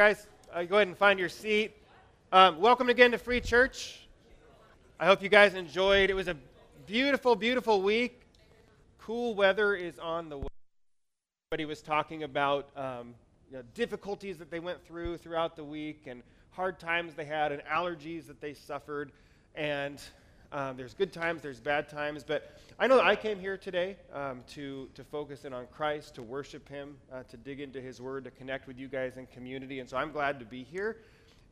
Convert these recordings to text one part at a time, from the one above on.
guys, uh, go ahead and find your seat. Um, welcome again to Free Church. I hope you guys enjoyed. It was a beautiful, beautiful week. Cool weather is on the way. Everybody was talking about um, you know, difficulties that they went through throughout the week and hard times they had and allergies that they suffered. And um, there's good times, there's bad times, but I know that I came here today um, to, to focus in on Christ, to worship Him, uh, to dig into His Word, to connect with you guys in community. And so I'm glad to be here,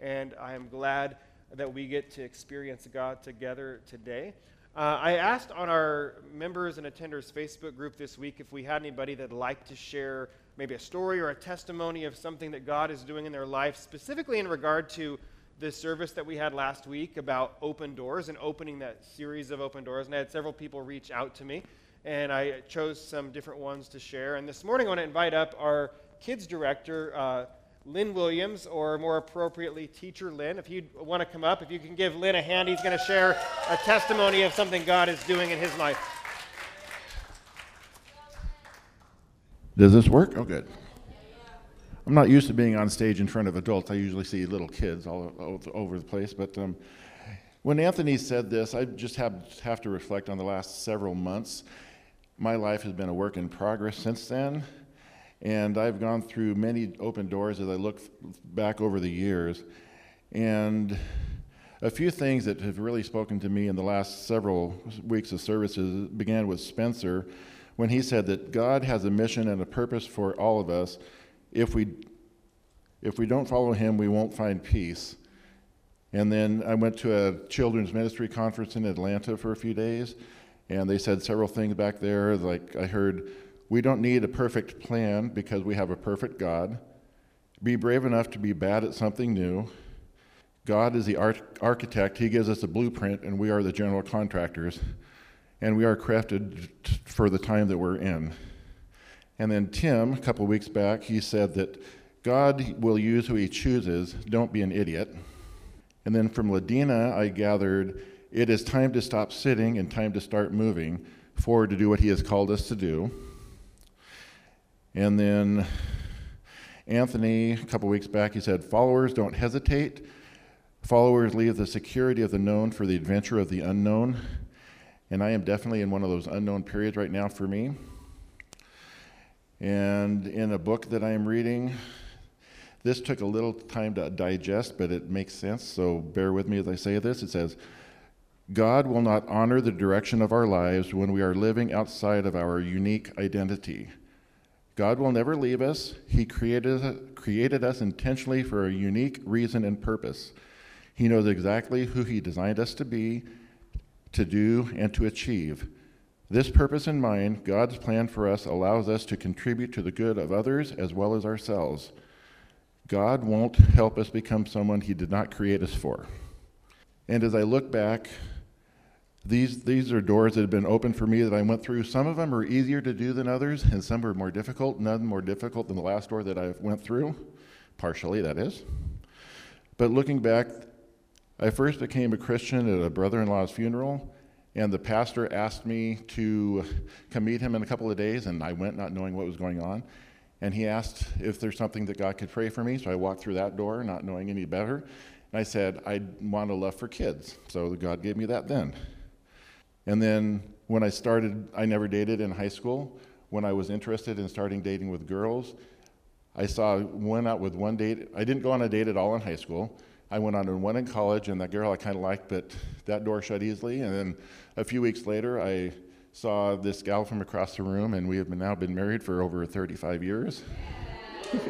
and I am glad that we get to experience God together today. Uh, I asked on our members and attenders Facebook group this week if we had anybody that'd like to share maybe a story or a testimony of something that God is doing in their life, specifically in regard to the service that we had last week about open doors and opening that series of open doors. And I had several people reach out to me, and I chose some different ones to share. And this morning, I want to invite up our kids director, uh, Lynn Williams, or more appropriately, Teacher Lynn. If you want to come up, if you can give Lynn a hand, he's going to share a testimony of something God is doing in his life. Does this work? Oh, good. I'm not used to being on stage in front of adults. I usually see little kids all, over the place. But um, when Anthony said this, I just have, have to reflect on the last several months. My life has been a work in progress since then. And I've gone through many open doors as I look back over the years. And a few things that have really spoken to me in the last several weeks of services began with Spencer when he said that God has a mission and a purpose for all of us if we if we don't follow him, we won't find peace. And then I went to a children's ministry conference in Atlanta for a few days, and they said several things back there. Like I heard, we don't need a perfect plan because we have a perfect God. Be brave enough to be bad at something new. God is the architect, He gives us a blueprint, and we are the general contractors. And we are crafted for the time that we're in. And then Tim, a couple weeks back, he said that God will use who he chooses, don't be an idiot. And then from Ladina, I gathered it is time to stop sitting and time to start moving forward to do what he has called us to do. And then Anthony, a couple weeks back, he said, Followers don't hesitate. Followers leave the security of the known for the adventure of the unknown. And I am definitely in one of those unknown periods right now for me. And in a book that I am reading, this took a little time to digest, but it makes sense, so bear with me as I say this. It says, God will not honor the direction of our lives when we are living outside of our unique identity. God will never leave us. He created, created us intentionally for a unique reason and purpose. He knows exactly who He designed us to be, to do, and to achieve. This purpose in mind, God's plan for us allows us to contribute to the good of others as well as ourselves. God won't help us become someone He did not create us for. And as I look back, these, these are doors that have been open for me that I went through. Some of them are easier to do than others, and some are more difficult. None more difficult than the last door that I went through, partially, that is. But looking back, I first became a Christian at a brother in law's funeral. And the pastor asked me to come meet him in a couple of days, and I went not knowing what was going on. And he asked if there's something that God could pray for me. So I walked through that door, not knowing any better. And I said, I want a love for kids. So God gave me that then. And then when I started, I never dated in high school. When I was interested in starting dating with girls, I saw went out with one date. I didn't go on a date at all in high school. I went on and one in college, and that girl I kind of liked, but that door shut easily. And then a few weeks later, I saw this gal from across the room, and we have now been married for over 35 years.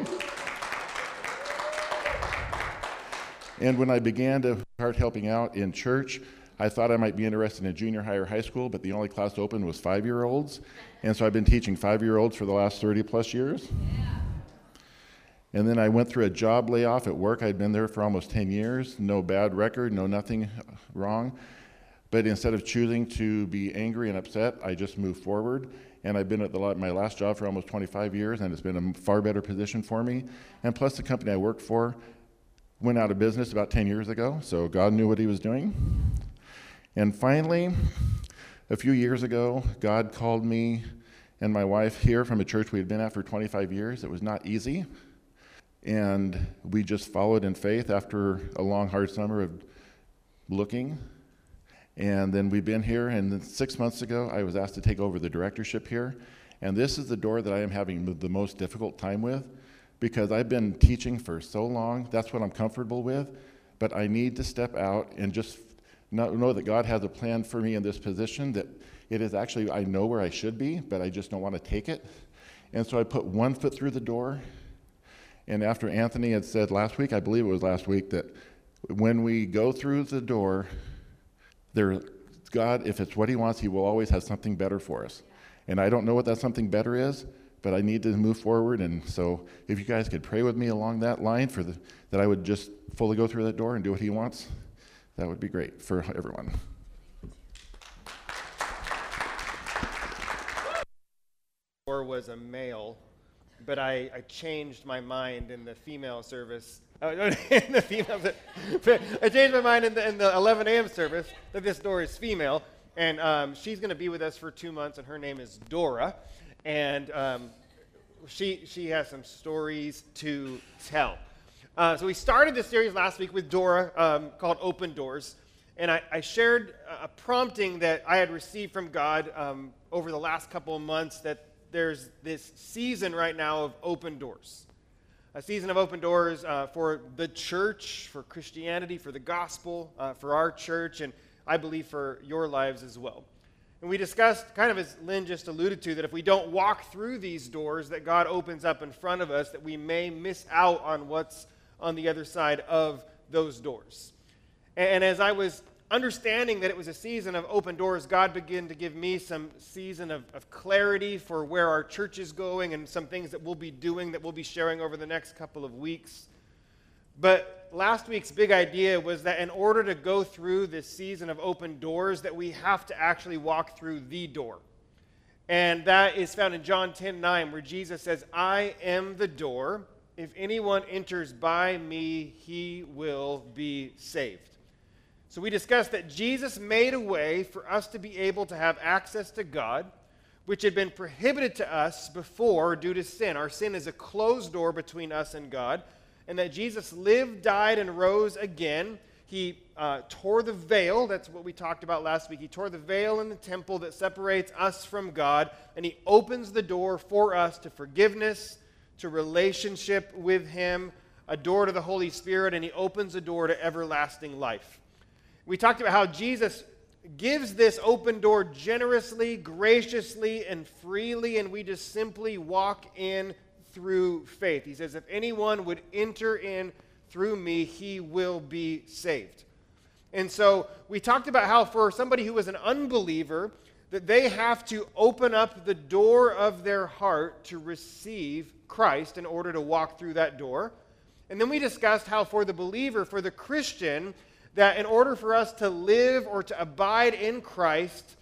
and when I began to start helping out in church, I thought I might be interested in a junior high or high school, but the only class open was five year olds. And so I've been teaching five year olds for the last 30 plus years. Yeah. And then I went through a job layoff at work. I'd been there for almost 10 years, no bad record, no nothing wrong. But instead of choosing to be angry and upset, I just moved forward. And I've been at the, my last job for almost 25 years, and it's been a far better position for me. And plus, the company I worked for went out of business about 10 years ago, so God knew what He was doing. And finally, a few years ago, God called me and my wife here from a church we had been at for 25 years. It was not easy. And we just followed in faith after a long, hard summer of looking. And then we've been here, and six months ago, I was asked to take over the directorship here. And this is the door that I am having the most difficult time with because I've been teaching for so long. That's what I'm comfortable with. But I need to step out and just know that God has a plan for me in this position, that it is actually, I know where I should be, but I just don't want to take it. And so I put one foot through the door. And after Anthony had said last week, I believe it was last week, that when we go through the door, there, God, if it's what He wants, He will always have something better for us. And I don't know what that something better is, but I need to move forward. And so, if you guys could pray with me along that line for the, that I would just fully go through that door and do what He wants, that would be great for everyone. Or was a male, but I, I changed my mind in the female service. Oh, in the female, I changed my mind in the, in the 11 a.m. service that this door is female, and um, she's going to be with us for two months, and her name is Dora, and um, she she has some stories to tell. Uh, so we started this series last week with Dora um, called Open Doors, and I, I, shared a prompting that I had received from God um, over the last couple of months that there's this season right now of open doors a season of open doors uh, for the church, for Christianity, for the gospel, uh, for our church, and I believe for your lives as well. And we discussed, kind of as Lynn just alluded to, that if we don't walk through these doors that God opens up in front of us, that we may miss out on what's on the other side of those doors. And, and as I was understanding that it was a season of open doors, God began to give me some season of, of clarity for where our church is going and some things that we'll be doing that we'll be sharing over the next couple of weeks. But last week's big idea was that in order to go through this season of open doors, that we have to actually walk through the door. And that is found in John 10 9, where Jesus says, I am the door. If anyone enters by me, he will be saved. So we discussed that Jesus made a way for us to be able to have access to God, which had been prohibited to us before due to sin. Our sin is a closed door between us and God, and that Jesus lived, died, and rose again. He uh, tore the veil, that's what we talked about last week. He tore the veil in the temple that separates us from God, and He opens the door for us to forgiveness, to relationship with Him, a door to the Holy Spirit, and He opens a door to everlasting life. We talked about how Jesus gives this open door generously, graciously, and freely, and we just simply walk in through faith. He says, If anyone would enter in through me, he will be saved. And so we talked about how for somebody who is an unbeliever, that they have to open up the door of their heart to receive Christ in order to walk through that door. And then we discussed how for the believer, for the Christian, that in order for us to live or to abide in Christ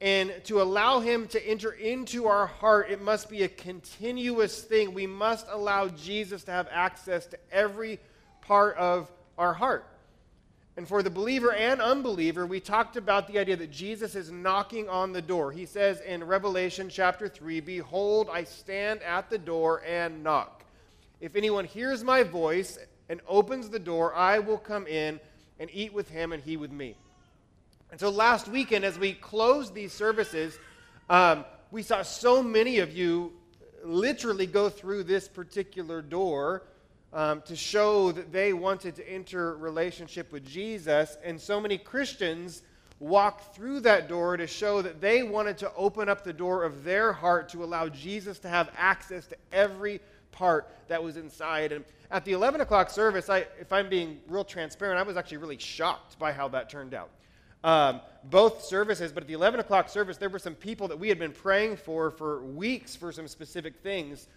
and to allow Him to enter into our heart, it must be a continuous thing. We must allow Jesus to have access to every part of our heart. And for the believer and unbeliever, we talked about the idea that Jesus is knocking on the door. He says in Revelation chapter 3 Behold, I stand at the door and knock. If anyone hears my voice and opens the door, I will come in and eat with him and he with me. And so last weekend, as we closed these services, um, we saw so many of you literally go through this particular door um, to show that they wanted to enter relationship with Jesus. And so many Christians walked through that door to show that they wanted to open up the door of their heart to allow Jesus to have access to every part that was inside. And at the 11 o'clock service, I, if I'm being real transparent, I was actually really shocked by how that turned out. Um, both services, but at the 11 o'clock service, there were some people that we had been praying for for weeks for some specific things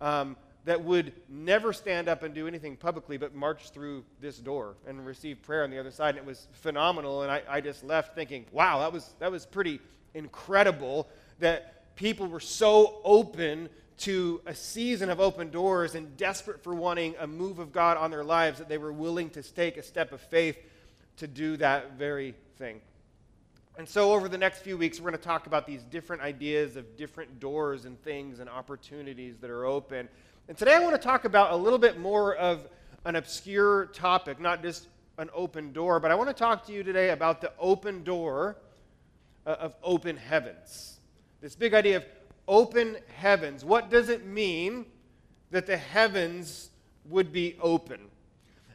um, that would never stand up and do anything publicly but march through this door and receive prayer on the other side. And it was phenomenal. And I, I just left thinking, wow, that was, that was pretty incredible that people were so open to a season of open doors and desperate for wanting a move of God on their lives that they were willing to take a step of faith to do that very thing. And so, over the next few weeks, we're going to talk about these different ideas of different doors and things and opportunities that are open. And today I want to talk about a little bit more of an obscure topic, not just an open door, but I want to talk to you today about the open door uh, of open heavens. This big idea of open heavens. What does it mean that the heavens would be open?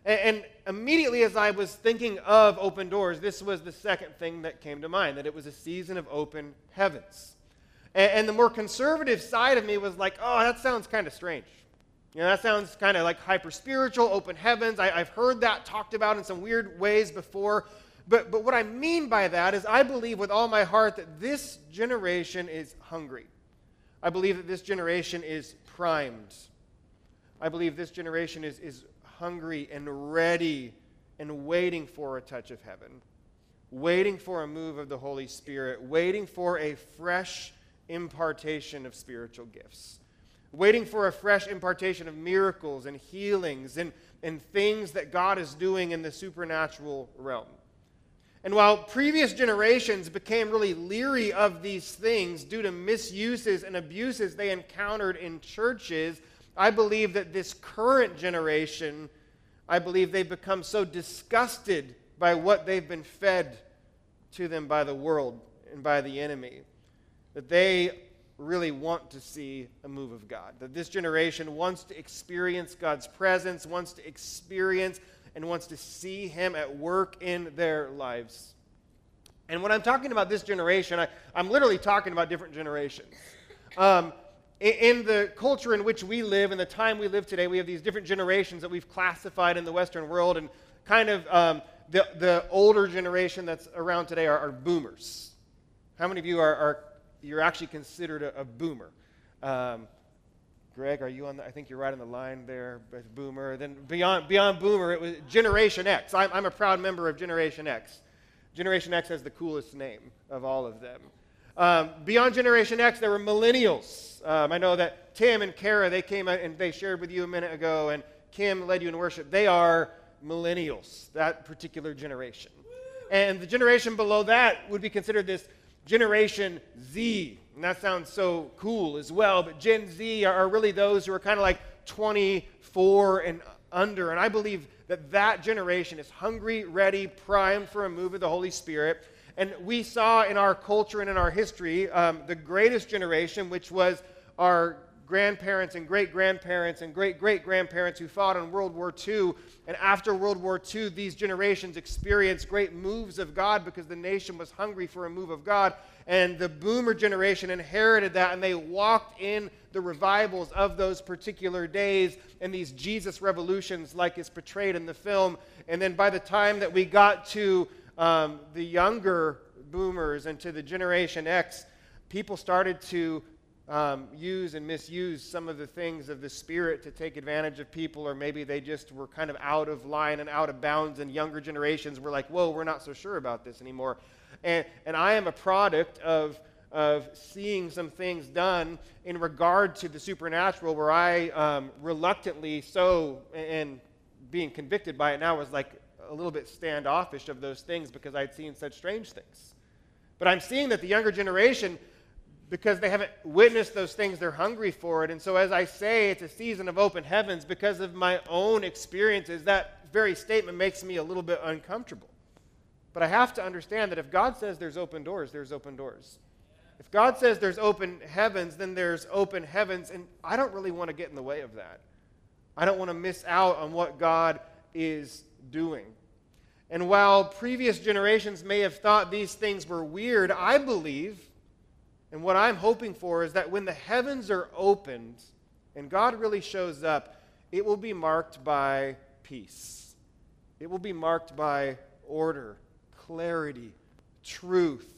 And, and immediately as I was thinking of open doors, this was the second thing that came to mind that it was a season of open heavens. And, and the more conservative side of me was like, oh, that sounds kind of strange. You know, that sounds kind of like hyper spiritual, open heavens. I, have heard that talked about in some weird ways before. But, but what I mean by that is, I believe with all my heart that this generation is hungry. I believe that this generation is primed. I believe this generation is, is hungry and ready and waiting for a touch of heaven, waiting for a move of the Holy Spirit, waiting for a fresh impartation of spiritual gifts, waiting for a fresh impartation of miracles and healings and, and things that God is doing in the supernatural realm. And while previous generations became really leery of these things due to misuses and abuses they encountered in churches, I believe that this current generation, I believe they've become so disgusted by what they've been fed to them by the world and by the enemy that they really want to see a move of God. That this generation wants to experience God's presence, wants to experience and wants to see Him at work in their lives. And when I'm talking about this generation, I, am literally talking about different generations. Um, in, the culture in which we live, in the time we live today, we have these different generations that we've classified in the Western world, and kind of um, the, the older generation that's around today are, are boomers. How many of you are, are you're actually considered a, a boomer? Um, Greg, are you on? The, I think you're right on the line there, Boomer. Then beyond beyond Boomer, it was Generation X. I'm, I'm a proud member of Generation X. Generation X has the coolest name of all of them. Um, beyond Generation X, there were Millennials. Um, I know that Tim and Kara they came and they shared with you a minute ago, and Kim led you in worship. They are Millennials, that particular generation. And the generation below that would be considered this Generation Z. And that sounds so cool as well. But Gen Z are really those who are kind of like 24 and under. And I believe that that generation is hungry, ready, primed for a move of the Holy Spirit. And we saw in our culture and in our history um, the greatest generation, which was our grandparents and great grandparents and great great grandparents who fought in World War II. And after World War II, these generations experienced great moves of God because the nation was hungry for a move of God. And the boomer generation inherited that and they walked in the revivals of those particular days and these Jesus revolutions, like is portrayed in the film. And then by the time that we got to um, the younger boomers and to the Generation X, people started to um, use and misuse some of the things of the Spirit to take advantage of people, or maybe they just were kind of out of line and out of bounds, and younger generations were like, whoa, we're not so sure about this anymore. And, and I am a product of, of seeing some things done in regard to the supernatural where I um, reluctantly so, and being convicted by it now was like a little bit standoffish of those things because I'd seen such strange things. But I'm seeing that the younger generation because they haven't witnessed those things, they're hungry for it. And so, as I say, it's a season of open heavens because of my own experiences. That very statement makes me a little bit uncomfortable. But I have to understand that if God says there's open doors, there's open doors. If God says there's open heavens, then there's open heavens. And I don't really want to get in the way of that. I don't want to miss out on what God is doing. And while previous generations may have thought these things were weird, I believe and what I'm hoping for is that when the heavens are opened and God really shows up, it will be marked by peace. It will be marked by order, clarity, truth,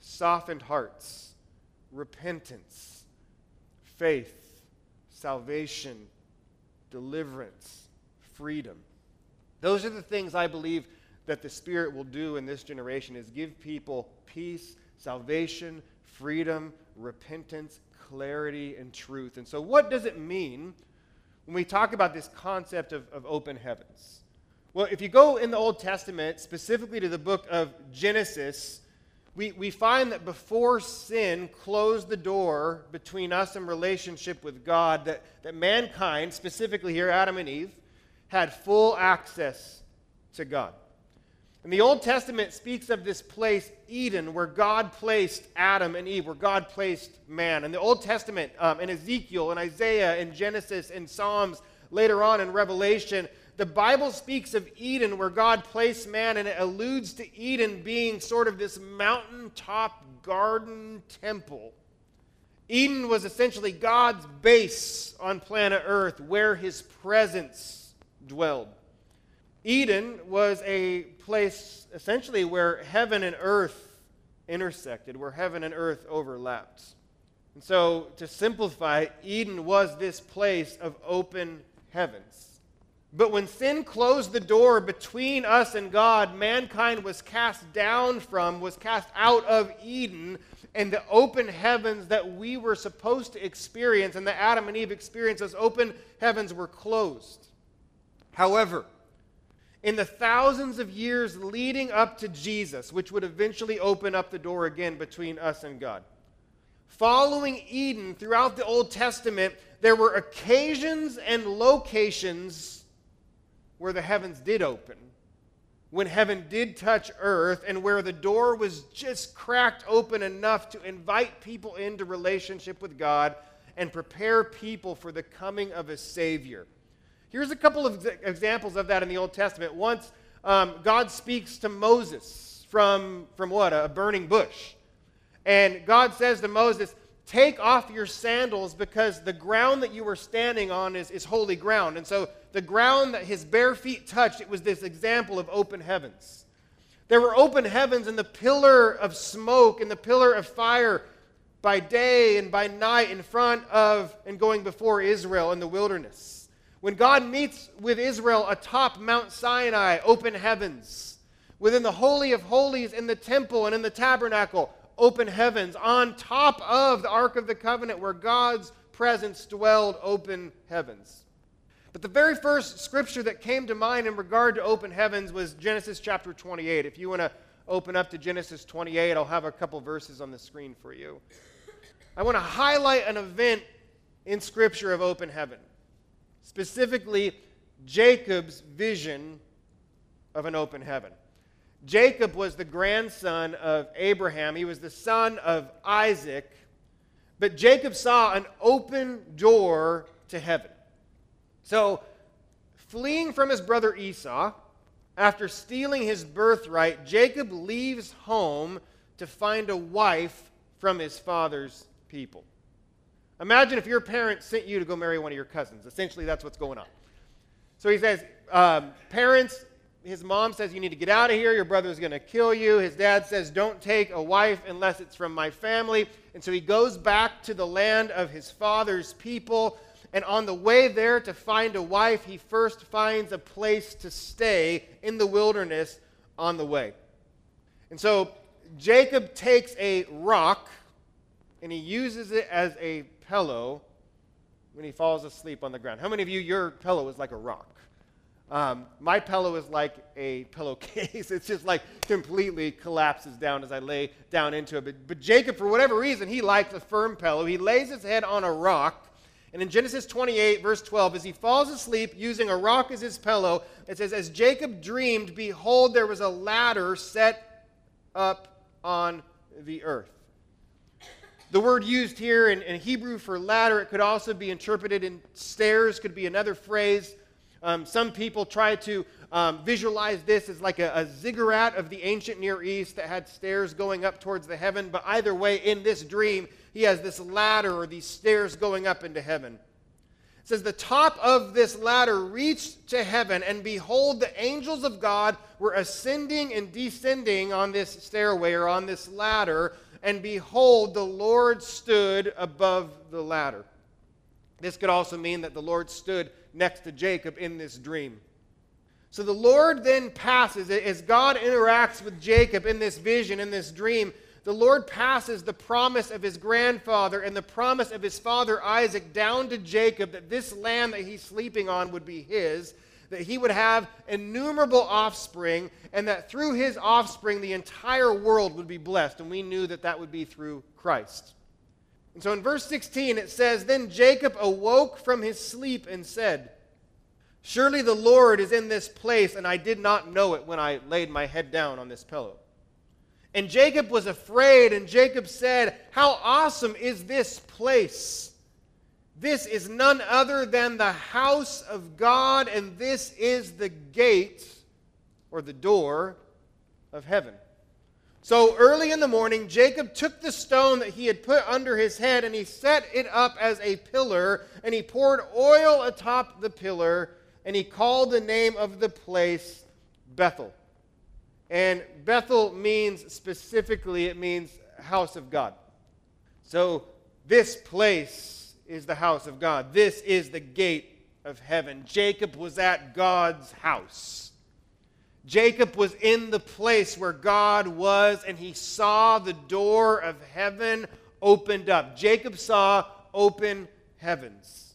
softened hearts, repentance, faith, salvation, deliverance, freedom. Those are the things I believe that the Spirit will do in this generation is give people peace, salvation, freedom, repentance, clarity, and truth. And so, what does it mean when we talk about this concept of, of open heavens? Well, if you go in the Old Testament, specifically to the book of Genesis, we, we find that before sin closed the door between us and relationship with God, that, that mankind, specifically here Adam and Eve, had full access to God. And the Old Testament speaks of this place, Eden, where God placed Adam and Eve, where God placed man. And the Old Testament, um, in Ezekiel in Isaiah in Genesis in Psalms, later on in Revelation, the Bible speaks of Eden where God placed man, and it alludes to Eden being sort of this mountaintop garden temple. Eden was essentially God's base on planet Earth where his presence dwelled. Eden was a place essentially where heaven and earth intersected, where heaven and earth overlapped. And so, to simplify, Eden was this place of open heavens. But when sin closed the door between us and God, mankind was cast down from, was cast out of Eden, and the open heavens that we were supposed to experience and that Adam and Eve experienced, those open heavens were closed. However, in the thousands of years leading up to Jesus, which would eventually open up the door again between us and God, following Eden throughout the Old Testament, there were occasions and locations where the heavens did open, when heaven did touch earth, and where the door was just cracked open enough to invite people into relationship with God and prepare people for the coming of a Savior. Here's a couple of examples of that in the Old Testament. Once, um, God speaks to Moses from, from what? A burning bush. And God says to Moses, Take off your sandals because the ground that you were standing on is, is holy ground. And so the ground that his bare feet touched, it was this example of open heavens. There were open heavens and the pillar of smoke and the pillar of fire by day and by night in front of and going before Israel in the wilderness. When God meets with Israel atop Mount Sinai, open heavens. Within the Holy of Holies in the temple and in the tabernacle, open heavens. On top of the Ark of the Covenant, where God's presence dwelled, open heavens. But the very first scripture that came to mind in regard to open heavens was Genesis chapter 28. If you want to open up to Genesis 28, I'll have a couple verses on the screen for you. I want to highlight an event in scripture of open heaven, specifically Jacob's vision of an open heaven. Jacob was the grandson of Abraham, he was the son of Isaac, but Jacob saw an open door to heaven. So, fleeing from his brother Esau, after stealing his birthright, Jacob leaves home to find a wife from his father's people. Imagine if your parents sent you to go marry one of your cousins. Essentially, that's what's going on. So he says, um, Parents, his mom says, You need to get out of here. Your brother's going to kill you. His dad says, Don't take a wife unless it's from my family. And so he goes back to the land of his father's people. And on the way there to find a wife, he first finds a place to stay in the wilderness on the way. And so Jacob takes a rock and he uses it as a pillow when he falls asleep on the ground. How many of you, your pillow is like a rock? Um, my pillow is like a pillowcase. it's just like completely collapses down as I lay down into it. But, but Jacob, for whatever reason, he likes a firm pillow. He lays his head on a rock and in Genesis 28, verse 12, as he falls asleep using a rock as his pillow, it says, As Jacob dreamed, behold, there was a ladder set up on the earth. The word used here in, in Hebrew for ladder, it could also be interpreted in stairs, could be another phrase. Um, some people try to um, visualize this as like a, a ziggurat of the ancient Near East that had stairs going up towards the heaven. But either way, in this dream, he has this ladder or these stairs going up into heaven. It says, The top of this ladder reached to heaven, and behold, the angels of God were ascending and descending on this stairway or on this ladder. And behold, the Lord stood above the ladder. This could also mean that the Lord stood next to Jacob in this dream. So the Lord then passes, as God interacts with Jacob in this vision, in this dream, the Lord passes the promise of his grandfather and the promise of his father Isaac down to Jacob that this land that he's sleeping on would be his. That he would have innumerable offspring, and that through his offspring the entire world would be blessed. And we knew that that would be through Christ. And so in verse 16 it says, Then Jacob awoke from his sleep and said, Surely the Lord is in this place, and I did not know it when I laid my head down on this pillow. And Jacob was afraid, and Jacob said, How awesome is this place! This is none other than the house of God, and this is the gate or the door of heaven. So early in the morning, Jacob took the stone that he had put under his head and he set it up as a pillar, and he poured oil atop the pillar, and he called the name of the place Bethel. And Bethel means specifically, it means house of God. So this place is the house of God. This is the gate of heaven. Jacob was at God's house. Jacob was in the place where God was, and he saw the door of heaven opened up. Jacob saw open heavens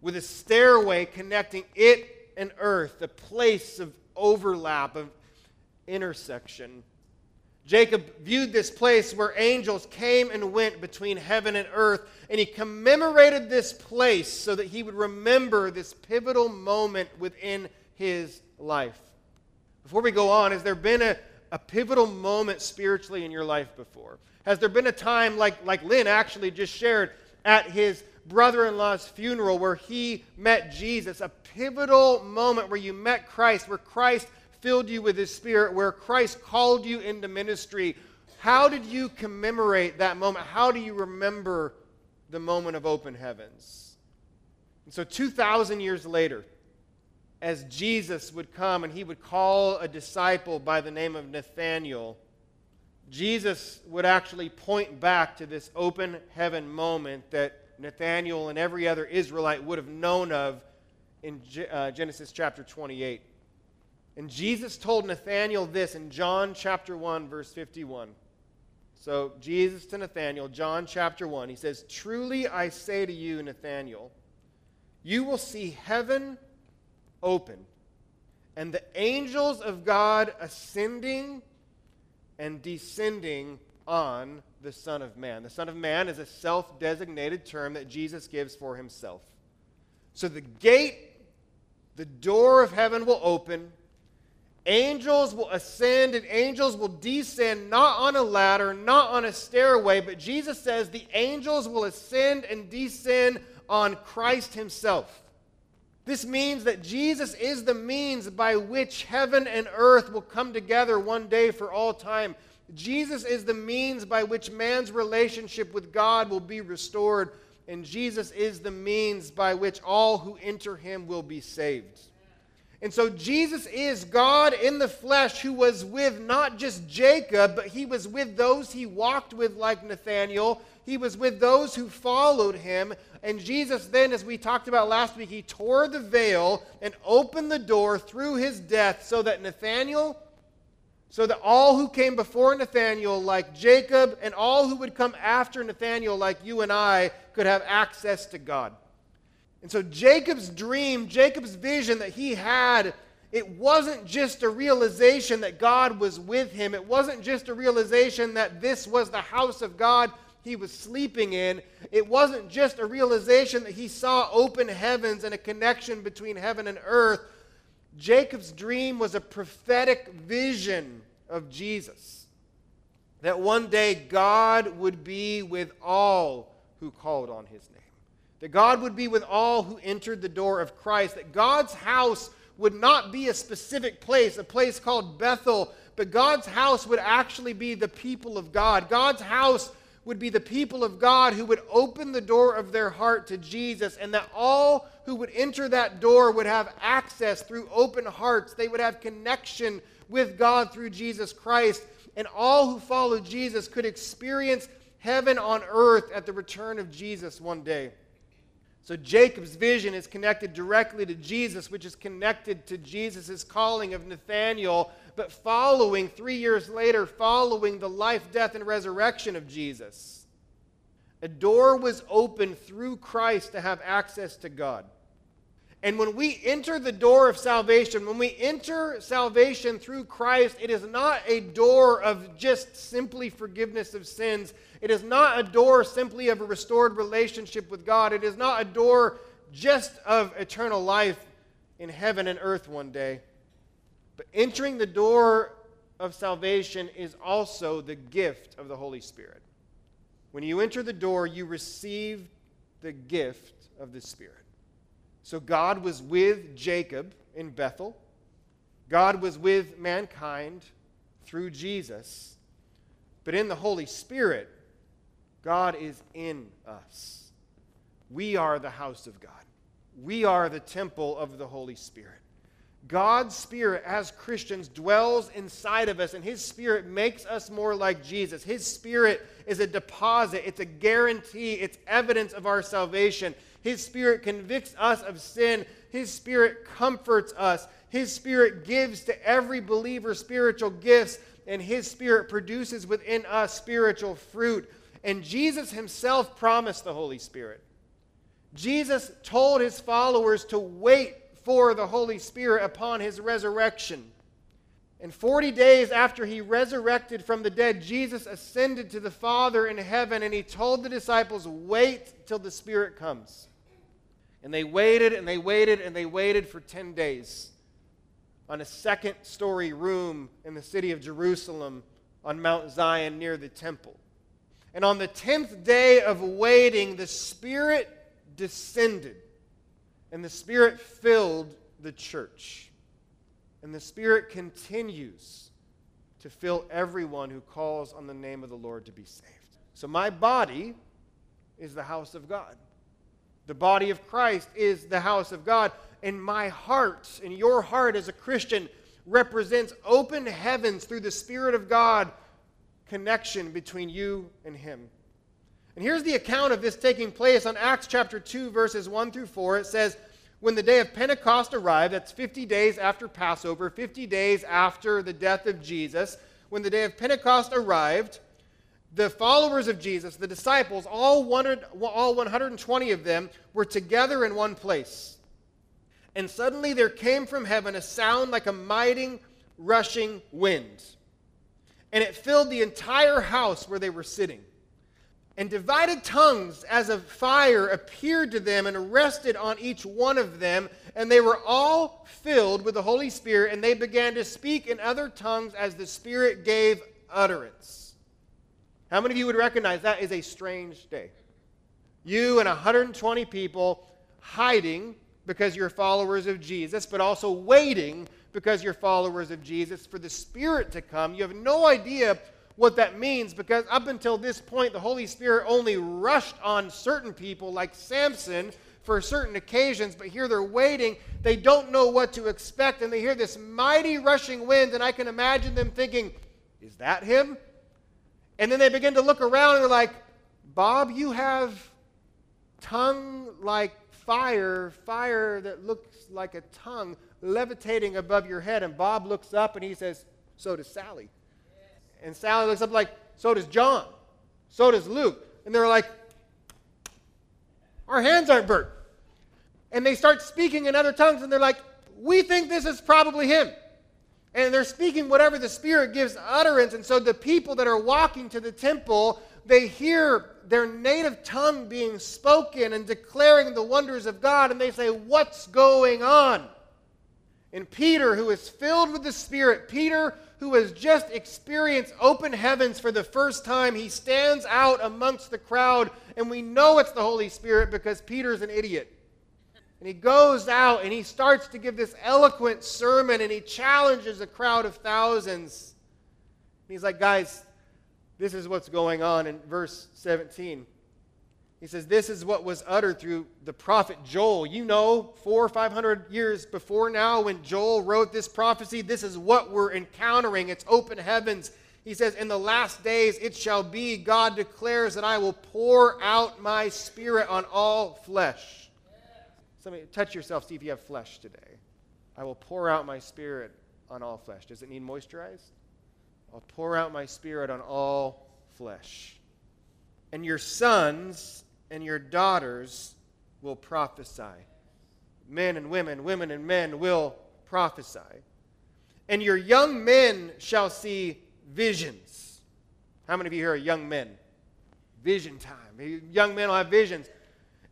with a stairway connecting it and earth, a place of overlap, of intersection. Jacob viewed this place where angels came and went between heaven and earth, and he commemorated this place so that he would remember this pivotal moment within his life. Before we go on, has there been a, a pivotal moment spiritually in your life before? Has there been a time like, like Lynn actually just shared at his brother in law's funeral where he met Jesus? A pivotal moment where you met Christ, where Christ filled you with his spirit, where Christ called you into ministry. How did you commemorate that moment? How do you remember the moment of open heavens? And so, 2,000 years later, as Jesus would come and he would call a disciple by the name of Nathanael, Jesus would actually point back to this open heaven moment that Nathanael and every other Israelite would have known of in uh, Genesis chapter 28. And Jesus told Nathanael this in John chapter 1, verse 51. So, Jesus to Nathanael, John chapter 1, he says, Truly I say to you, Nathanael, you will see heaven open and the angels of God ascending and descending on the Son of Man. The Son of Man is a self designated term that Jesus gives for himself. So the gate, the door of heaven will open Angels will ascend and angels will descend, not on a ladder, not on a stairway, but Jesus says the angels will ascend and descend on Christ Himself. This means that Jesus is the means by which heaven and earth will come together one day for all time. Jesus is the means by which man's relationship with God will be restored, and Jesus is the means by which all who enter Him will be saved. And so Jesus is God in the flesh who was with not just Jacob, but he was with those he walked with, like Nathanael. He was with those who followed him. And Jesus, then, as we talked about last week, he tore the veil and opened the door through his death so that Nathanael, so that all who came before Nathanael, like Jacob, and all who would come after Nathanael, like you and I, could have access to God. And so Jacob's dream, Jacob's vision that he had, it wasn't just a realization that God was with him. It wasn't just a realization that this was the house of God he was sleeping in. It wasn't just a realization that he saw open heavens and a connection between heaven and earth. Jacob's dream was a prophetic vision of Jesus. That one day God would be with all who called on his name that God would be with all who entered the door of Christ, that God's house would not be a specific place, a place called Bethel, but God's house would actually be the people of God. God's house would be the people of God who would open the door of their heart to Jesus, and that all who would enter that door would have access through open hearts. They would have connection with God through Jesus Christ, and all who followed Jesus could experience heaven on earth at the return of Jesus one day. So Jacob's vision is connected directly to Jesus, which is connected to Jesus' calling of Nathanael, but following, three years later, following the life, death, and resurrection of Jesus. A door was opened through Christ to have access to God. And when we enter the door of salvation, when we enter salvation through Christ, it is not a door of just simply forgiveness of sins. It is not a door simply of a restored relationship with God. It is not a door just of eternal life in heaven and earth one day. But entering the door of salvation is also the gift of the Holy Spirit. When you enter the door, you receive the gift of the Spirit. So God was with Jacob in Bethel. God was with mankind through Jesus. But in the Holy Spirit, God is in us. We are the house of God. We are the temple of the Holy Spirit. God's Spirit, as Christians, dwells inside of us, and His Spirit makes us more like Jesus. His Spirit is a deposit, it's a guarantee, it's evidence of our salvation. His Spirit convicts us of sin. His Spirit comforts us. His Spirit gives to every believer spiritual gifts, and His Spirit produces within us spiritual fruit. And Jesus Himself promised the Holy Spirit. Jesus told His followers to wait for the Holy Spirit upon His resurrection. And 40 days after he resurrected from the dead, Jesus ascended to the Father in heaven, and he told the disciples, Wait till the Spirit comes. And they waited and they waited and they waited for 10 days on a second story room in the city of Jerusalem on Mount Zion near the temple. And on the 10th day of waiting, the Spirit descended and the Spirit filled the church. And the Spirit continues to fill everyone who calls on the name of the Lord to be saved. So my body is the house of God. The body of Christ is the house of God. And my heart, and your heart as a Christian, represents open heavens through the Spirit of God connection between you and Him. And here's the account of this taking place on Acts chapter 2, verses 1 through 4. It says, When the day of Pentecost arrived, that's 50 days after Passover, 50 days after the death of Jesus, when the day of Pentecost arrived, the followers of Jesus, the disciples, all, wanted, all 120 of them, were together in one place. And suddenly there came from heaven a sound like a mighty rushing wind. And it filled the entire house where they were sitting. And divided tongues as of fire appeared to them and rested on each one of them. And they were all filled with the Holy Spirit, and they began to speak in other tongues as the Spirit gave utterance. How many of you would recognize that is a strange day? You and 120 people hiding because you're followers of Jesus, but also waiting because you're followers of Jesus for the Spirit to come. You have no idea what that means because up until this point, the Holy Spirit only rushed on certain people like Samson for certain occasions, but here they're waiting. They don't know what to expect, and they hear this mighty rushing wind, and I can imagine them thinking, Is that him? And then they begin to look around and they're like, Bob, you have tongue like fire, fire that looks like a tongue levitating above your head. And Bob looks up and he says, So does Sally. And Sally looks up like, So does John. So does Luke. And they're like, Our hands aren't burnt. And they start speaking in other tongues and they're like, We think this is probably him. And they're speaking whatever the Spirit gives utterance. And so the people that are walking to the temple, they hear their native tongue being spoken and declaring the wonders of God. And they say, What's going on? And Peter, who is filled with the Spirit, Peter, who has just experienced open heavens for the first time, he stands out amongst the crowd. And we know it's the Holy Spirit because Peter's an idiot. And he goes out and he starts to give this eloquent sermon and he challenges a crowd of thousands. And he's like, guys, this is what's going on in verse 17. He says, This is what was uttered through the prophet Joel. You know, four or five hundred years before now, when Joel wrote this prophecy, this is what we're encountering. It's open heavens. He says, In the last days it shall be, God declares that I will pour out my spirit on all flesh. Somebody touch yourself, see if you have flesh today. I will pour out my spirit on all flesh. Does it need moisturized? I'll pour out my spirit on all flesh. And your sons and your daughters will prophesy. men and women, women and men will prophesy. And your young men shall see visions. How many of you here are young men? Vision time. Young men will have visions.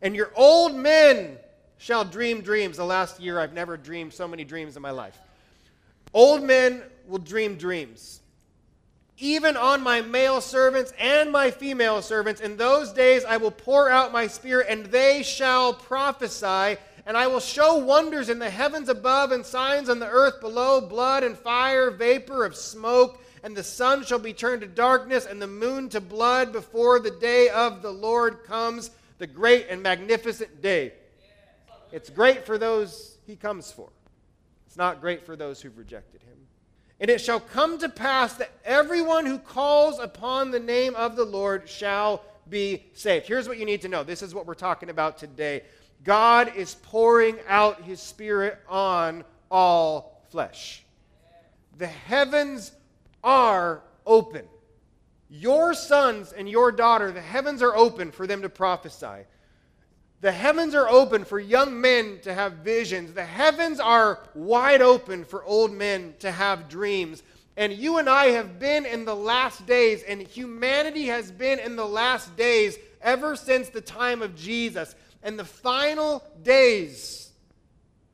And your old men shall dream dreams. The last year, I've never dreamed so many dreams in my life. Old men will dream dreams. Even on my male servants and my female servants, in those days I will pour out my spirit, and they shall prophesy. And I will show wonders in the heavens above and signs on the earth below blood and fire, vapor of smoke. And the sun shall be turned to darkness and the moon to blood before the day of the Lord comes, the great and magnificent day. It's great for those he comes for, it's not great for those who've rejected him. And it shall come to pass that everyone who calls upon the name of the Lord shall be saved. Here's what you need to know this is what we're talking about today. God is pouring out his Spirit on all flesh. The heavens are open. Your sons and your daughter, the heavens are open for them to prophesy. The heavens are open for young men to have visions. The heavens are wide open for old men to have dreams. And you and I have been in the last days, and humanity has been in the last days ever since the time of Jesus. And the final days,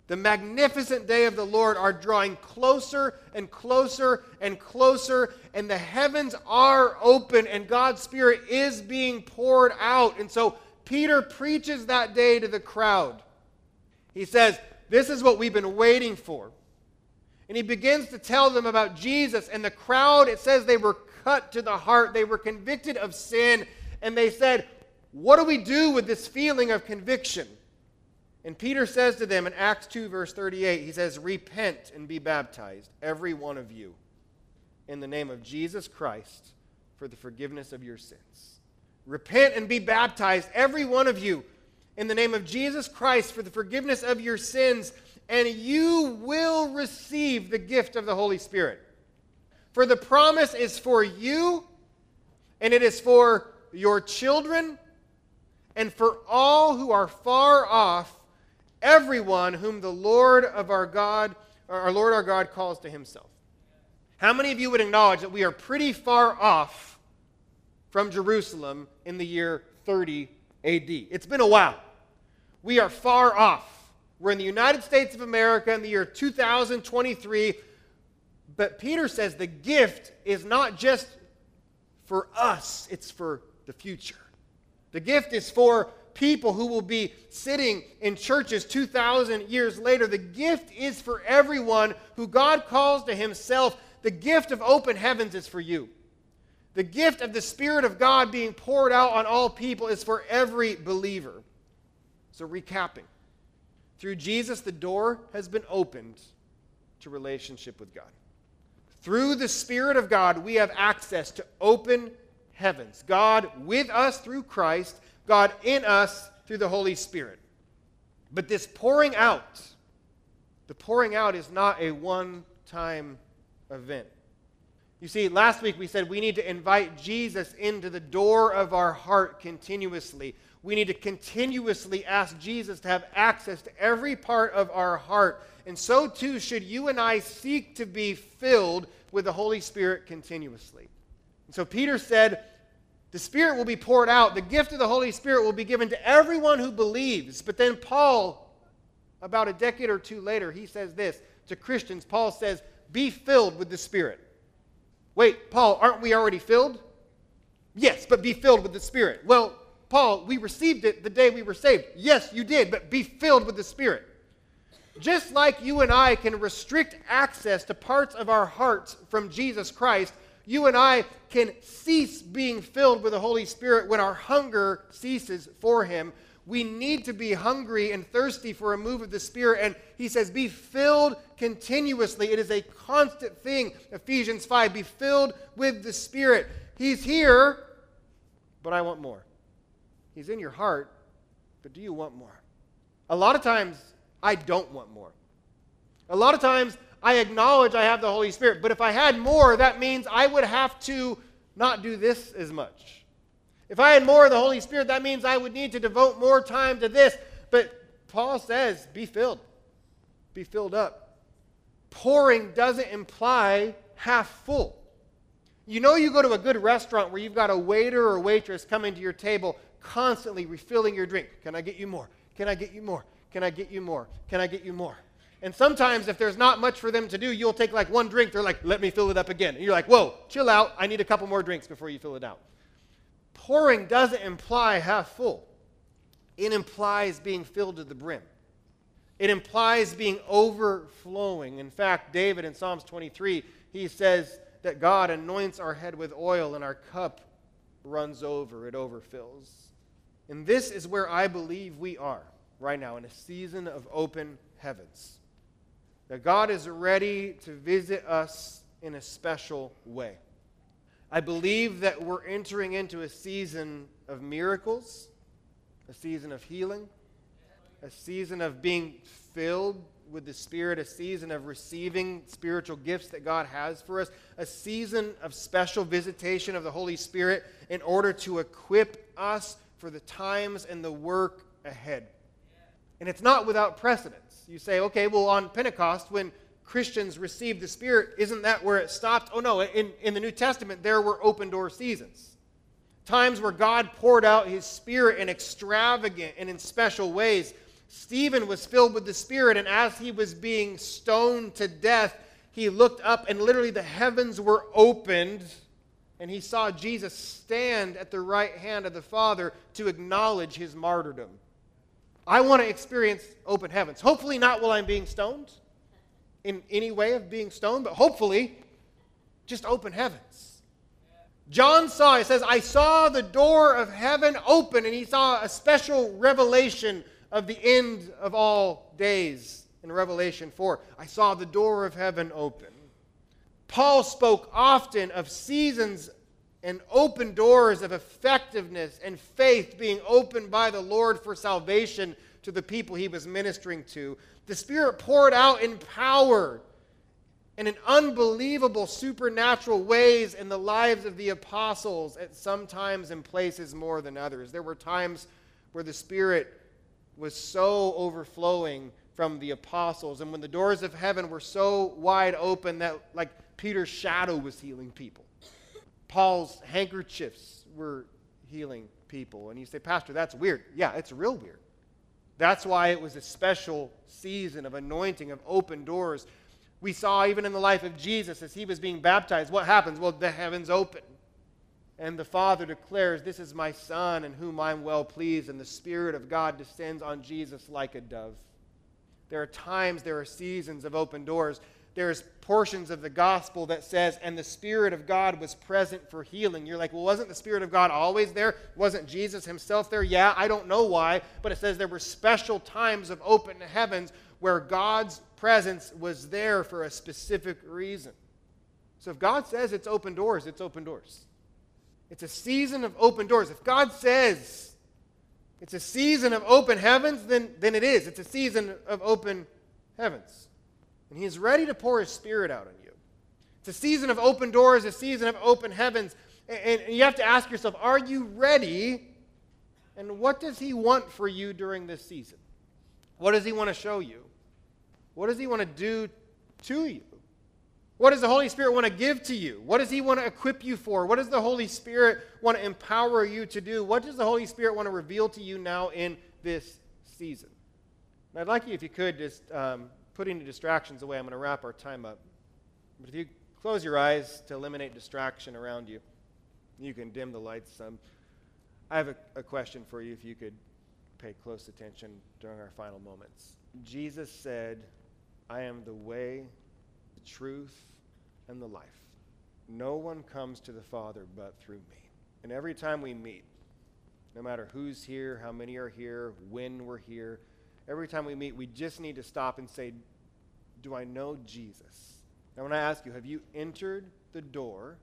the magnificent day of the Lord, are drawing closer and closer and closer. And the heavens are open, and God's Spirit is being poured out. And so, Peter preaches that day to the crowd. He says, This is what we've been waiting for. And he begins to tell them about Jesus. And the crowd, it says they were cut to the heart. They were convicted of sin. And they said, What do we do with this feeling of conviction? And Peter says to them in Acts 2, verse 38, he says, Repent and be baptized, every one of you, in the name of Jesus Christ for the forgiveness of your sins. Repent and be baptized, every one of you, in the name of Jesus Christ for the forgiveness of your sins, and you will receive the gift of the Holy Spirit. For the promise is for you, and it is for your children, and for all who are far off, everyone whom the Lord of our God, our Lord our God calls to himself. How many of you would acknowledge that we are pretty far off from Jerusalem in the year 30 AD. It's been a while. We are far off. We're in the United States of America in the year 2023. But Peter says the gift is not just for us, it's for the future. The gift is for people who will be sitting in churches 2,000 years later. The gift is for everyone who God calls to himself. The gift of open heavens is for you. The gift of the Spirit of God being poured out on all people is for every believer. So, recapping through Jesus, the door has been opened to relationship with God. Through the Spirit of God, we have access to open heavens. God with us through Christ, God in us through the Holy Spirit. But this pouring out, the pouring out is not a one time event. You see, last week we said we need to invite Jesus into the door of our heart continuously. We need to continuously ask Jesus to have access to every part of our heart. And so too should you and I seek to be filled with the Holy Spirit continuously. And so Peter said, the Spirit will be poured out. The gift of the Holy Spirit will be given to everyone who believes. But then Paul, about a decade or two later, he says this to Christians. Paul says, Be filled with the Spirit. Wait, Paul, aren't we already filled? Yes, but be filled with the Spirit. Well, Paul, we received it the day we were saved. Yes, you did, but be filled with the Spirit. Just like you and I can restrict access to parts of our hearts from Jesus Christ, you and I can cease being filled with the Holy Spirit when our hunger ceases for Him we need to be hungry and thirsty for a move of the Spirit. And he says, be filled continuously. It is a constant thing. Ephesians 5 be filled with the Spirit. He's here, but I want more. He's in your heart, but do you want more? A lot of times, I don't want more. A lot of times, I acknowledge I have the Holy Spirit, but if I had more, that means I would have to not do this as much. If I had more of the Holy Spirit, that means I would need to devote more time to this. But Paul says, be filled, be filled up. Pouring doesn't imply half full. You know, you go to a good restaurant where you've got a waiter or waitress coming to your table constantly refilling your drink. Can I get you more? Can I get you more? Can I get you more? Can I get you more? And sometimes, if there's not much for them to do, you'll take like one drink. They're like, let me fill it up again. And you're like, whoa, chill out. I need a couple more drinks before you fill it out. Pouring doesn't imply half full, it implies being filled to the brim. It implies being overflowing. In fact, David in Psalms 23, he says that God anoints our head with oil and our cup runs over, it overfills. And this is where I believe we are right now in a season of open heavens. That God is ready to visit us in a special way. I believe that we're entering into a season of miracles, a season of healing, a season of being filled with the Spirit, a season of receiving spiritual gifts that God has for us, a season of special visitation of the Holy Spirit in order to equip us for the times and the work ahead. And it's not without precedence. You say, okay, well, on Pentecost, when Christians received the Spirit, isn't that where it stopped? Oh, no. In, in the New Testament, there were open door seasons. Times where God poured out his Spirit in extravagant and in special ways. Stephen was filled with the Spirit, and as he was being stoned to death, he looked up, and literally the heavens were opened, and he saw Jesus stand at the right hand of the Father to acknowledge his martyrdom. I want to experience open heavens. Hopefully, not while I'm being stoned in any way of being stoned, but hopefully, just open heavens. John saw, it says, I saw the door of heaven open, and he saw a special revelation of the end of all days in Revelation 4. I saw the door of heaven open. Paul spoke often of seasons and open doors of effectiveness and faith being opened by the Lord for salvation to the people he was ministering to. The Spirit poured out in power and in unbelievable supernatural ways in the lives of the apostles, at sometimes in places more than others. There were times where the Spirit was so overflowing from the apostles, and when the doors of heaven were so wide open that, like, Peter's shadow was healing people. Paul's handkerchiefs were healing people. And you say, Pastor, that's weird. Yeah, it's real weird. That's why it was a special season of anointing, of open doors. We saw even in the life of Jesus as he was being baptized, what happens? Well, the heavens open. And the Father declares, This is my Son in whom I'm well pleased. And the Spirit of God descends on Jesus like a dove. There are times, there are seasons of open doors there's portions of the gospel that says, and the Spirit of God was present for healing. You're like, well, wasn't the Spirit of God always there? Wasn't Jesus himself there? Yeah, I don't know why, but it says there were special times of open heavens where God's presence was there for a specific reason. So if God says it's open doors, it's open doors. It's a season of open doors. If God says it's a season of open heavens, then, then it is. It's a season of open heavens. And He is ready to pour His Spirit out on you. It's a season of open doors, a season of open heavens. And, you have to ask yourself are you ready? And what does He want for you during this season? What does He want to show you? What does He want to do to you? What does the Holy Spirit want to give to you? What does He want to equip you for? What does the Holy Spirit want to empower you to do? What does the Holy Spirit want to reveal to you now in this season? And I'd like you, if you could, just um, putting the distractions away, I'm going to wrap our time up. But if you close your eyes to eliminate distraction around you, you can dim the lights some. I have a, a question for you if you could pay close attention during our final moments. Jesus said, I am the way, the truth, and the life. No one comes to the Father but through me. And every time we meet, no matter who's here, how many are here, when we're here, every time we meet, we just need to stop and say, Do I know Jesus? Now, when I ask you, have you entered the door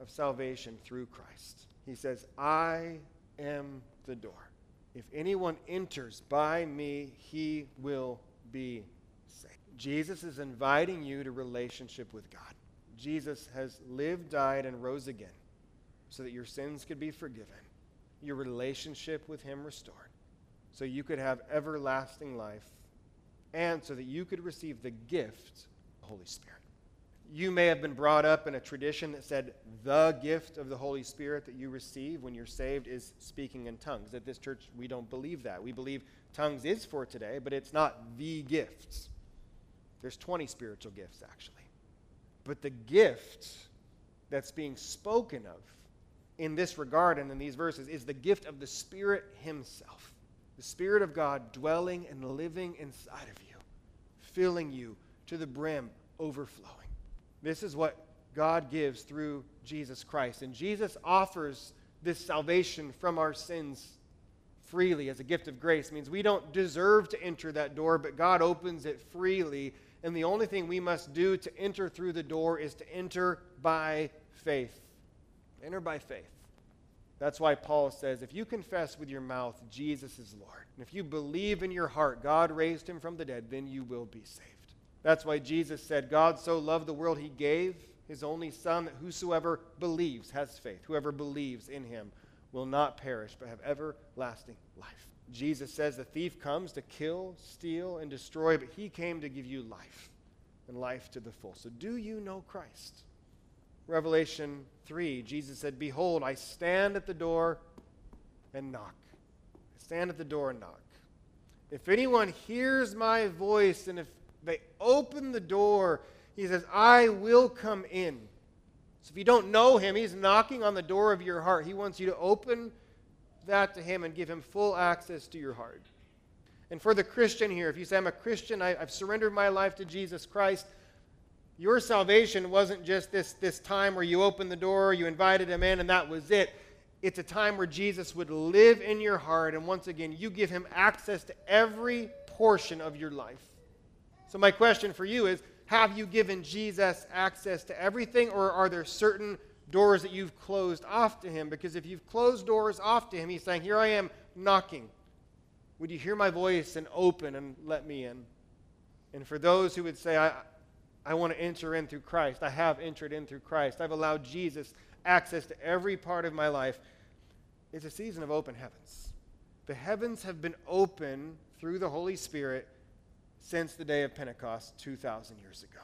of salvation through Christ? He says, I am the door. If anyone enters by me, he will be saved. Jesus is inviting you to relationship with God. Jesus has lived, died, and rose again so that your sins could be forgiven, your relationship with him restored. So you could have everlasting life and so that you could receive the gift, the Holy Spirit. You may have been brought up in a tradition that said the gift of the Holy Spirit that you receive when you're saved is speaking in tongues. At this church, we don't believe that. We believe tongues is for today, but it's not the gifts. There's 20 spiritual gifts, actually. But the gift that's being spoken of in this regard and in these verses is the gift of the Spirit Himself. The Spirit of God dwelling and living inside of you, filling you to the brim, overflowing. This is what God gives through Jesus Christ. And Jesus offers this salvation from our sins freely as a gift of grace. It means we don't deserve to enter that door, but God opens it freely. And the only thing we must do to enter through the door is to enter by faith. Enter by faith. That's why Paul says, if you confess with your mouth Jesus is Lord, and if you believe in your heart God raised him from the dead, then you will be saved. That's why Jesus said, God so loved the world he gave his only Son that whosoever believes has faith. Whoever believes in him will not perish but have everlasting life. Jesus says the thief comes to kill, steal, and destroy, but he came to give you life and life to the full. So do you know Christ? Revelation 3, Jesus said, Behold, I stand at the door and knock. I stand at the door and knock. If anyone hears my voice and if they open the door, he says, I will come in. So if you don't know him, he's knocking on the door of your heart. He wants you to open that to him and give him full access to your heart. And for the Christian here, if you say, I'm a Christian, I, have surrendered my life to Jesus Christ, your salvation wasn't just this, this time where you opened the door, you invited him in, and that was it. It's a time where Jesus would live in your heart, and once again, you give him access to every portion of your life. So, my question for you is Have you given Jesus access to everything, or are there certain doors that you've closed off to him? Because if you've closed doors off to him, he's saying, Here I am knocking. Would you hear my voice and open and let me in? And for those who would say, I, I want to enter in through Christ. I have entered in through Christ. I've allowed Jesus access to every part of my life. It's a season of open heavens. The heavens have been open through the Holy Spirit since the day of Pentecost 2,000 years ago.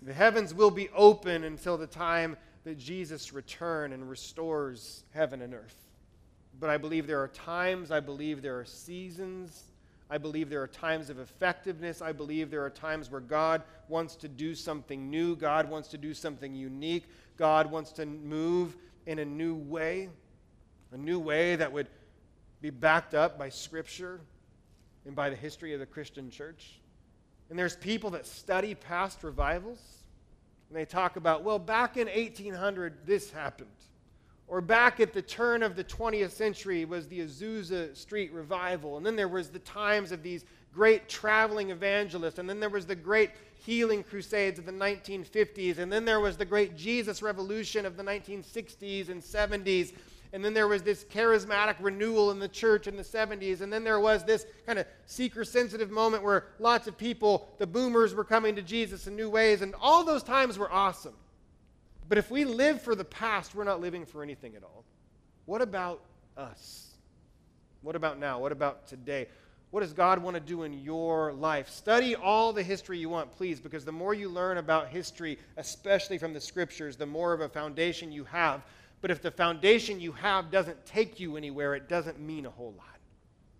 The heavens will be open until the time that Jesus returns and restores heaven and earth. But I believe there are times, I believe there are seasons I believe there are times of effectiveness. I believe there are times where God wants to do something new. God wants to do something unique. God wants to move in a new way, a new way that would be backed up by Scripture and by the history of the Christian church. And there's people that study past revivals, and they talk about, well, back in 1800, this happened. Or back at the turn of the 20th century was the Azusa Street revival. And then there was the times of these great traveling evangelists. And then there was the great healing crusades of the 1950s. And then there was the great Jesus revolution of the 1960s and 70s. And then there was this charismatic renewal in the church in the 70s. And then there was this kind of seeker sensitive moment where lots of people, the boomers, were coming to Jesus in new ways. And all those times were awesome. But if we live for the past, we're not living for anything at all. What about us? What about now? What about today? What does God want to do in your life? Study all the history you want, please, because the more you learn about history, especially from the scriptures, the more of a foundation you have. But if the foundation you have doesn't take you anywhere, it doesn't mean a whole lot.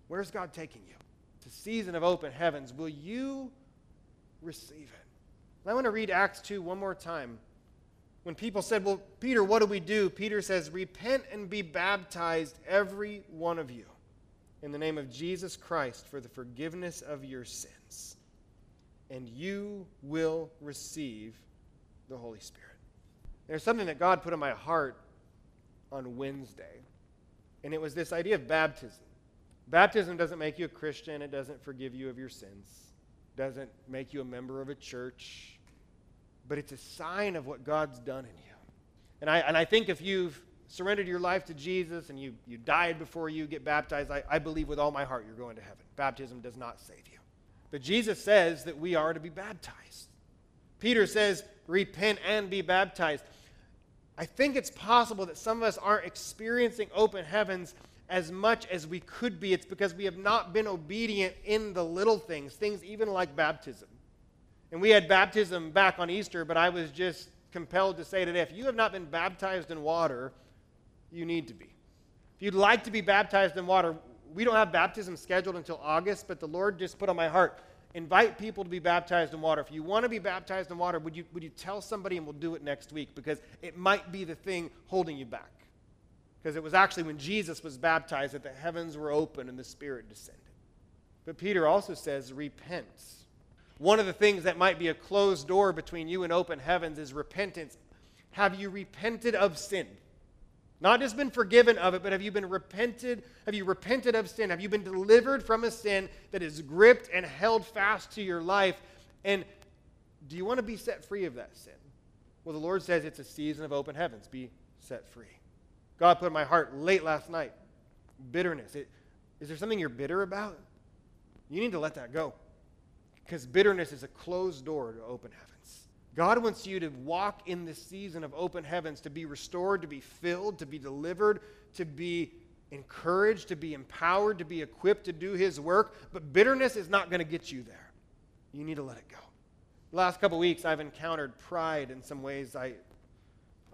Where's God taking you? To season of open heavens. Will you receive it? I want to read Acts 2 one more time when people said, Well, Peter, what do we do? Peter says, Repent and be baptized, every one of you, in the name of Jesus Christ for the forgiveness of your sins, and you will receive the Holy Spirit. There's something that God put in my heart on Wednesday, and it was this idea of baptism. Baptism doesn't make you a Christian, it doesn't forgive you of your sins, doesn't make you a member of a church but it's a sign of what God's done in you. And I, and I think if you've surrendered your life to Jesus and you, you died before you get baptized, I, I believe with all my heart you're going to heaven. Baptism does not save you. But Jesus says that we are to be baptized. Peter says, repent and be baptized. I think it's possible that some of us aren't experiencing open heavens as much as we could be, it's because we have not been obedient in the little things, things even like baptism. And we had baptism back on Easter, but I was just compelled to say today if you have not been baptized in water, you need to be. If you'd like to be baptized in water, we don't have baptism scheduled until August, but the Lord just put on my heart invite people to be baptized in water. If you want to be baptized in water, would you, would you tell somebody and we'll do it next week? Because it might be the thing holding you back. Because it was actually when Jesus was baptized that the heavens were open and the Spirit descended. But Peter also says, repent. One of the things that might be a closed door between you and open heavens is repentance. Have you repented of sin? Not just been forgiven of it, but have you been repented? Have you repented of sin? Have you been delivered from a sin that is gripped and held fast to your life? And do you want to be set free of that sin? Well, the Lord says it's a season of open heavens. Be set free. God put in my heart late last night bitterness. It, is there something you're bitter about? You need to let that go. Because bitterness is a closed door to open heavens. God wants you to walk in this season of open heavens, to be restored, to be filled, to be delivered, to be encouraged, to be empowered, to be equipped to do His work. But bitterness is not going to get you there. You need to let it go. The last couple weeks, I've encountered pride in some ways I,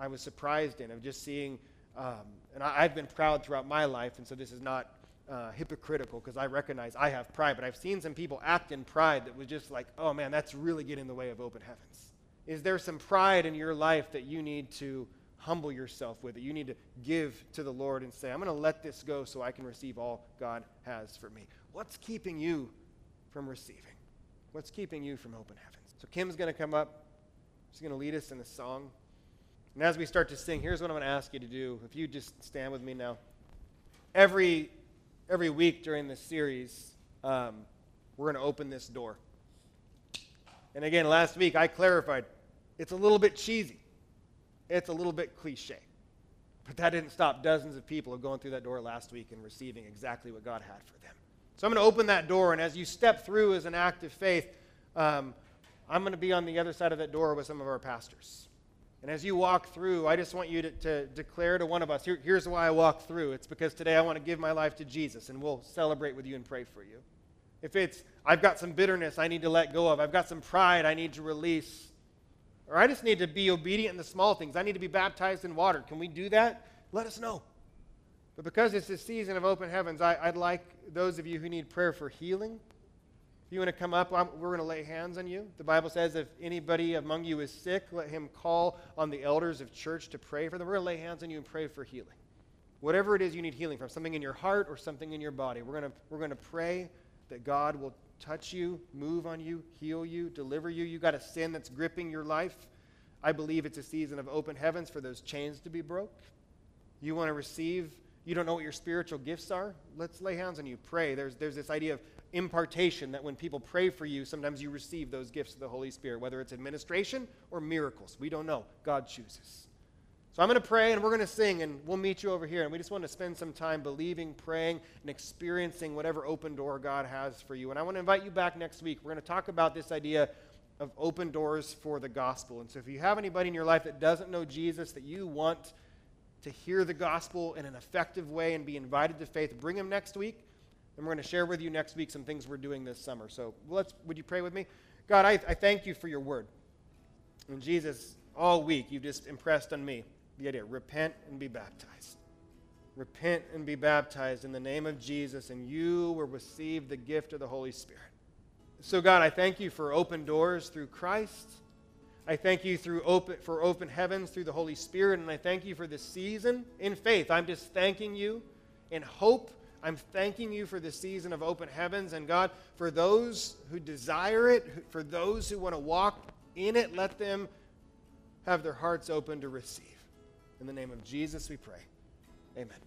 I was surprised in, of just seeing um, and I, have been proud throughout my life, and so this is not uh, hypocritical because I recognize I have pride, but I've seen some people act in pride that was just like, oh man, that's really getting in the way of open heavens. Is there some pride in your life that you need to humble yourself with, that you need to give to the Lord and say, I'm going to let this go so I can receive all God has for me? What's keeping you from receiving? What's keeping you from open heavens? So Kim's going to come up. She's going to lead us in a song. And as we start to sing, here's what I'm going to ask you to do. If you just stand with me now. Every, every week during this series, um, we're going to open this door. And again, last week I clarified it's a little bit cheesy, it's a little bit cliche. But that didn't stop dozens of people going through that door last week and receiving exactly what God had for them. So I'm going to open that door, and as you step through as an act of faith, um, I'm going to be on the other side of that door with some of our pastors. And as you walk through, I just want you to, to declare to one of us Here, here's why I walk through. It's because today I want to give my life to Jesus, and we'll celebrate with you and pray for you. If it's, I've got some bitterness I need to let go of, I've got some pride I need to release, or I just need to be obedient in the small things, I need to be baptized in water. Can we do that? Let us know. But because it's a season of open heavens, I, I'd like those of you who need prayer for healing you want to come up, we're going to lay hands on you. The Bible says if anybody among you is sick, let him call on the elders of church to pray for them. We're going to lay hands on you and pray for healing. Whatever it is you need healing from, something in your heart or something in your body, we're going to, we're to pray that God will touch you, move on you, heal you, deliver you. You got a sin that's gripping your life. I believe it's a season of open heavens for those chains to be broke. You want to receive, you don't know what your spiritual gifts are? Let's lay hands on you. Pray. There's, there's this idea of impartation that when people pray for you, sometimes you receive those gifts of the Holy Spirit, whether it's administration or miracles. We don't know. God chooses. So I'm going to pray and we're going to sing and we'll meet you over here. And we just want to spend some time believing, praying, and experiencing whatever open door God has for you. And I want to invite you back next week. We're going to talk about this idea of open doors for the gospel. And so if you have anybody in your life that doesn't know Jesus, that you want to hear the gospel in an effective way and be invited to faith, bring them next week. And we're going to share with you next week some things we're doing this summer. So let's, would you pray with me? God, I, I thank you for your word. And Jesus, all week you've just impressed on me the idea repent and be baptized. Repent and be baptized in the name of Jesus, and you will receive the gift of the Holy Spirit. So, God, I thank you for open doors through Christ. I thank you through open, for open heavens through the Holy Spirit, and I thank you for this season in faith. I'm just thanking you in hope I'm thanking you for the season of open heavens. And God, for those who desire it, for those who want to walk in it, let them have their hearts open to receive. In the name of Jesus, we pray. Amen.